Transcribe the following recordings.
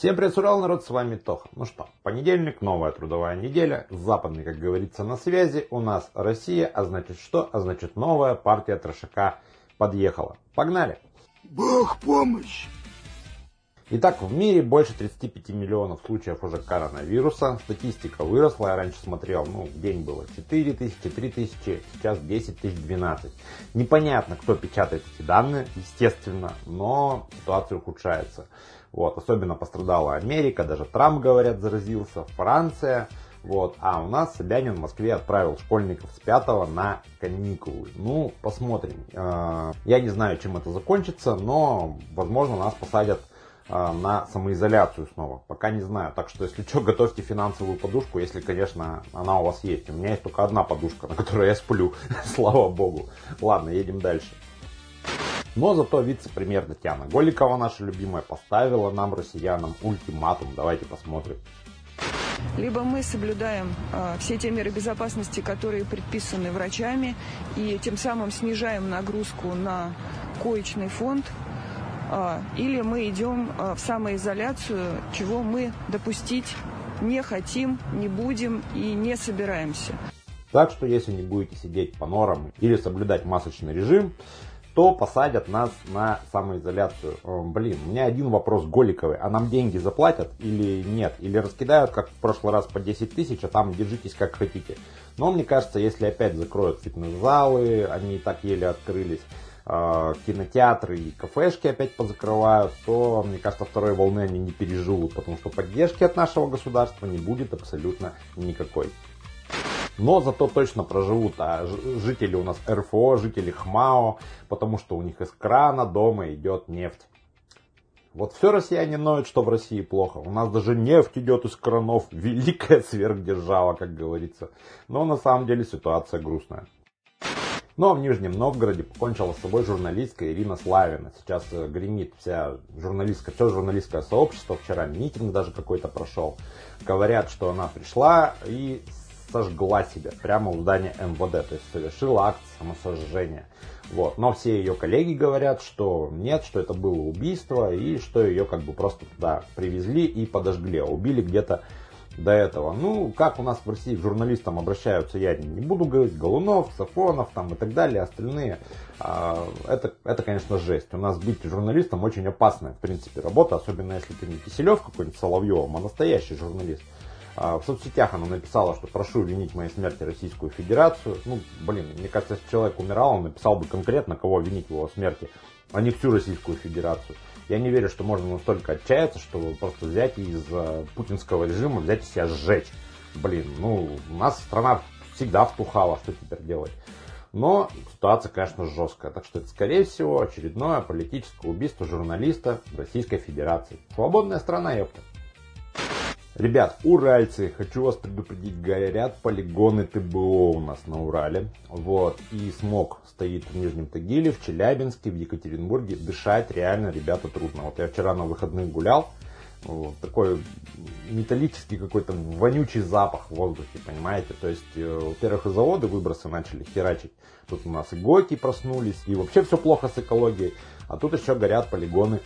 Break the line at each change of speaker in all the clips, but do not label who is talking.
Всем привет, Урал, народ, с вами Тоха. Ну что, понедельник, новая трудовая неделя, западный, как говорится, на связи, у нас Россия, а значит что? А значит новая партия трошака подъехала. Погнали!
Бог помощь!
Итак, в мире больше 35 миллионов случаев уже коронавируса. Статистика выросла. Я раньше смотрел, ну, в день было 4 тысячи, 3 тысячи, сейчас 10 тысяч, 12. Непонятно, кто печатает эти данные, естественно, но ситуация ухудшается. Вот, особенно пострадала Америка, даже Трамп, говорят, заразился, Франция. Вот. А у нас Собянин в Москве отправил школьников с 5 на каникулы. Ну, посмотрим. Э, я не знаю, чем это закончится, но, возможно, нас посадят на самоизоляцию снова. Пока не знаю. Так что, если что, готовьте финансовую подушку, если, конечно, она у вас есть. У меня есть только одна подушка, на которой я сплю. Слава богу. Ладно, едем дальше. Но зато вице-премьер Татьяна Голикова, наша любимая, поставила нам, россиянам, ультиматум. Давайте посмотрим.
Либо мы соблюдаем э, все те меры безопасности, которые предписаны врачами, и тем самым снижаем нагрузку на коечный фонд, а, или мы идем а, в самоизоляцию, чего мы допустить не хотим, не будем и не собираемся.
Так что если не будете сидеть по норам или соблюдать масочный режим, то посадят нас на самоизоляцию. Блин, у меня один вопрос Голиковый. А нам деньги заплатят или нет? Или раскидают, как в прошлый раз, по 10 тысяч, а там держитесь как хотите. Но мне кажется, если опять закроют фитнес-залы, они и так еле открылись, кинотеатры и кафешки опять позакрывают, то, мне кажется, второй волны они не переживут, потому что поддержки от нашего государства не будет абсолютно никакой. Но зато точно проживут а жители у нас РФО, жители ХМАО, потому что у них из крана дома идет нефть. Вот все россияне ноют, что в России плохо. У нас даже нефть идет из кранов. Великая сверхдержава, как говорится. Но на самом деле ситуация грустная. Но в Нижнем Новгороде покончила с собой журналистка Ирина Славина. Сейчас э, гремит вся журналистская, все журналистское сообщество. Вчера митинг даже какой-то прошел. Говорят, что она пришла и сожгла себя прямо у здания МВД. То есть совершила акт самосожжения. Вот. Но все ее коллеги говорят, что нет, что это было убийство и что ее как бы просто туда привезли и подожгли. А убили где-то до этого. Ну, как у нас в России к журналистам обращаются, я не буду говорить, Голунов, Сафонов там и так далее, остальные. А, это, это, конечно, жесть. У нас быть журналистом очень опасная, в принципе, работа, особенно если ты не Киселев какой-нибудь Соловьевым, а настоящий журналист. А, в соцсетях она написала, что прошу винить моей смерти Российскую Федерацию. Ну, блин, мне кажется, если человек умирал, он написал бы конкретно, кого винить в его смерти, а не всю Российскую Федерацию. Я не верю, что можно настолько отчаяться, чтобы просто взять из э, путинского режима, взять и себя сжечь. Блин, ну, у нас страна всегда втухала, что теперь делать. Но ситуация, конечно, жесткая. Так что это, скорее всего, очередное политическое убийство журналиста Российской Федерации. Свободная страна, ёпта. Ребят, уральцы, хочу вас предупредить, горят полигоны ТБО у нас на Урале. Вот, и смог стоит в Нижнем Тагиле, в Челябинске, в Екатеринбурге. Дышать реально, ребята, трудно. Вот я вчера на выходных гулял, вот, такой металлический какой-то вонючий запах в воздухе, понимаете? То есть, э, во-первых, и заводы выбросы начали херачить. Тут у нас и гойки проснулись, и вообще все плохо с экологией. А тут еще горят полигоны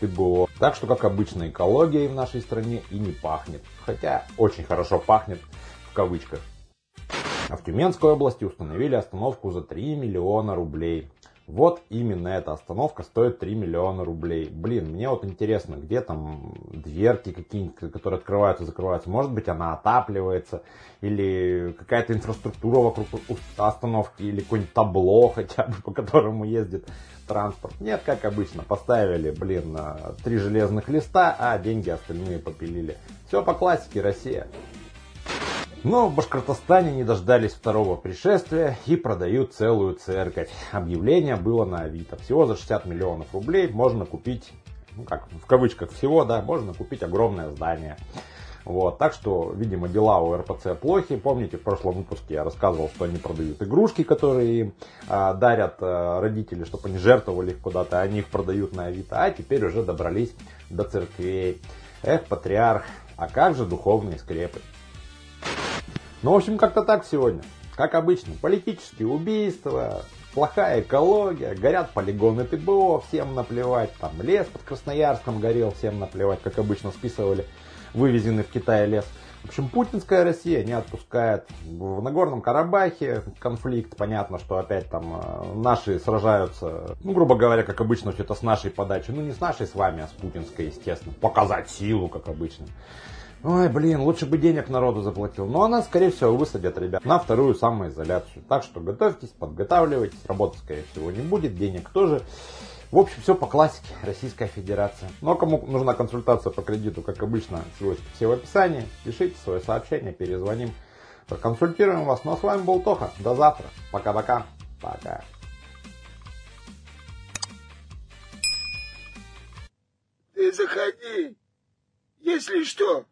ТБО. Так что, как обычно, экологией в нашей стране и не пахнет. Хотя очень хорошо пахнет в кавычках. А в Тюменской области установили остановку за 3 миллиона рублей. Вот именно эта остановка стоит 3 миллиона рублей. Блин, мне вот интересно, где там дверки какие-нибудь, которые открываются, закрываются. Может быть, она отапливается, или какая-то инфраструктура вокруг остановки, или какое-нибудь табло хотя бы, по которому ездит транспорт. Нет, как обычно, поставили, блин, три железных листа, а деньги остальные попилили. Все по классике, Россия. Но в Башкортостане не дождались второго пришествия и продают целую церковь. Объявление было на Авито. Всего за 60 миллионов рублей можно купить, ну как, в кавычках всего, да, можно купить огромное здание. Вот, так что, видимо, дела у РПЦ плохи. Помните, в прошлом выпуске я рассказывал, что они продают игрушки, которые им а, дарят а, родители, чтобы они жертвовали их куда-то, они их продают на Авито, а теперь уже добрались до церквей. Эх, патриарх, а как же духовные скрепы? Ну, в общем, как-то так сегодня. Как обычно, политические убийства, плохая экология, горят полигоны ТБО, всем наплевать, там лес под Красноярском горел, всем наплевать, как обычно списывали вывезенный в Китай лес. В общем, путинская Россия не отпускает. В Нагорном Карабахе конфликт, понятно, что опять там э, наши сражаются, ну, грубо говоря, как обычно, все это с нашей подачи. Ну, не с нашей с вами, а с путинской, естественно. Показать силу, как обычно. Ой, блин, лучше бы денег народу заплатил. Но она, скорее всего, высадят, ребят, на вторую самоизоляцию. Так что готовьтесь, подготавливайтесь. Работы, скорее всего, не будет, денег тоже. В общем, все по классике Российская Федерация. Но кому нужна консультация по кредиту, как обычно, ссылочки все в описании. Пишите свое сообщение, перезвоним, проконсультируем вас. Ну а с вами был Тоха. До завтра. Пока-пока. Пока.
Ты заходи. Если что,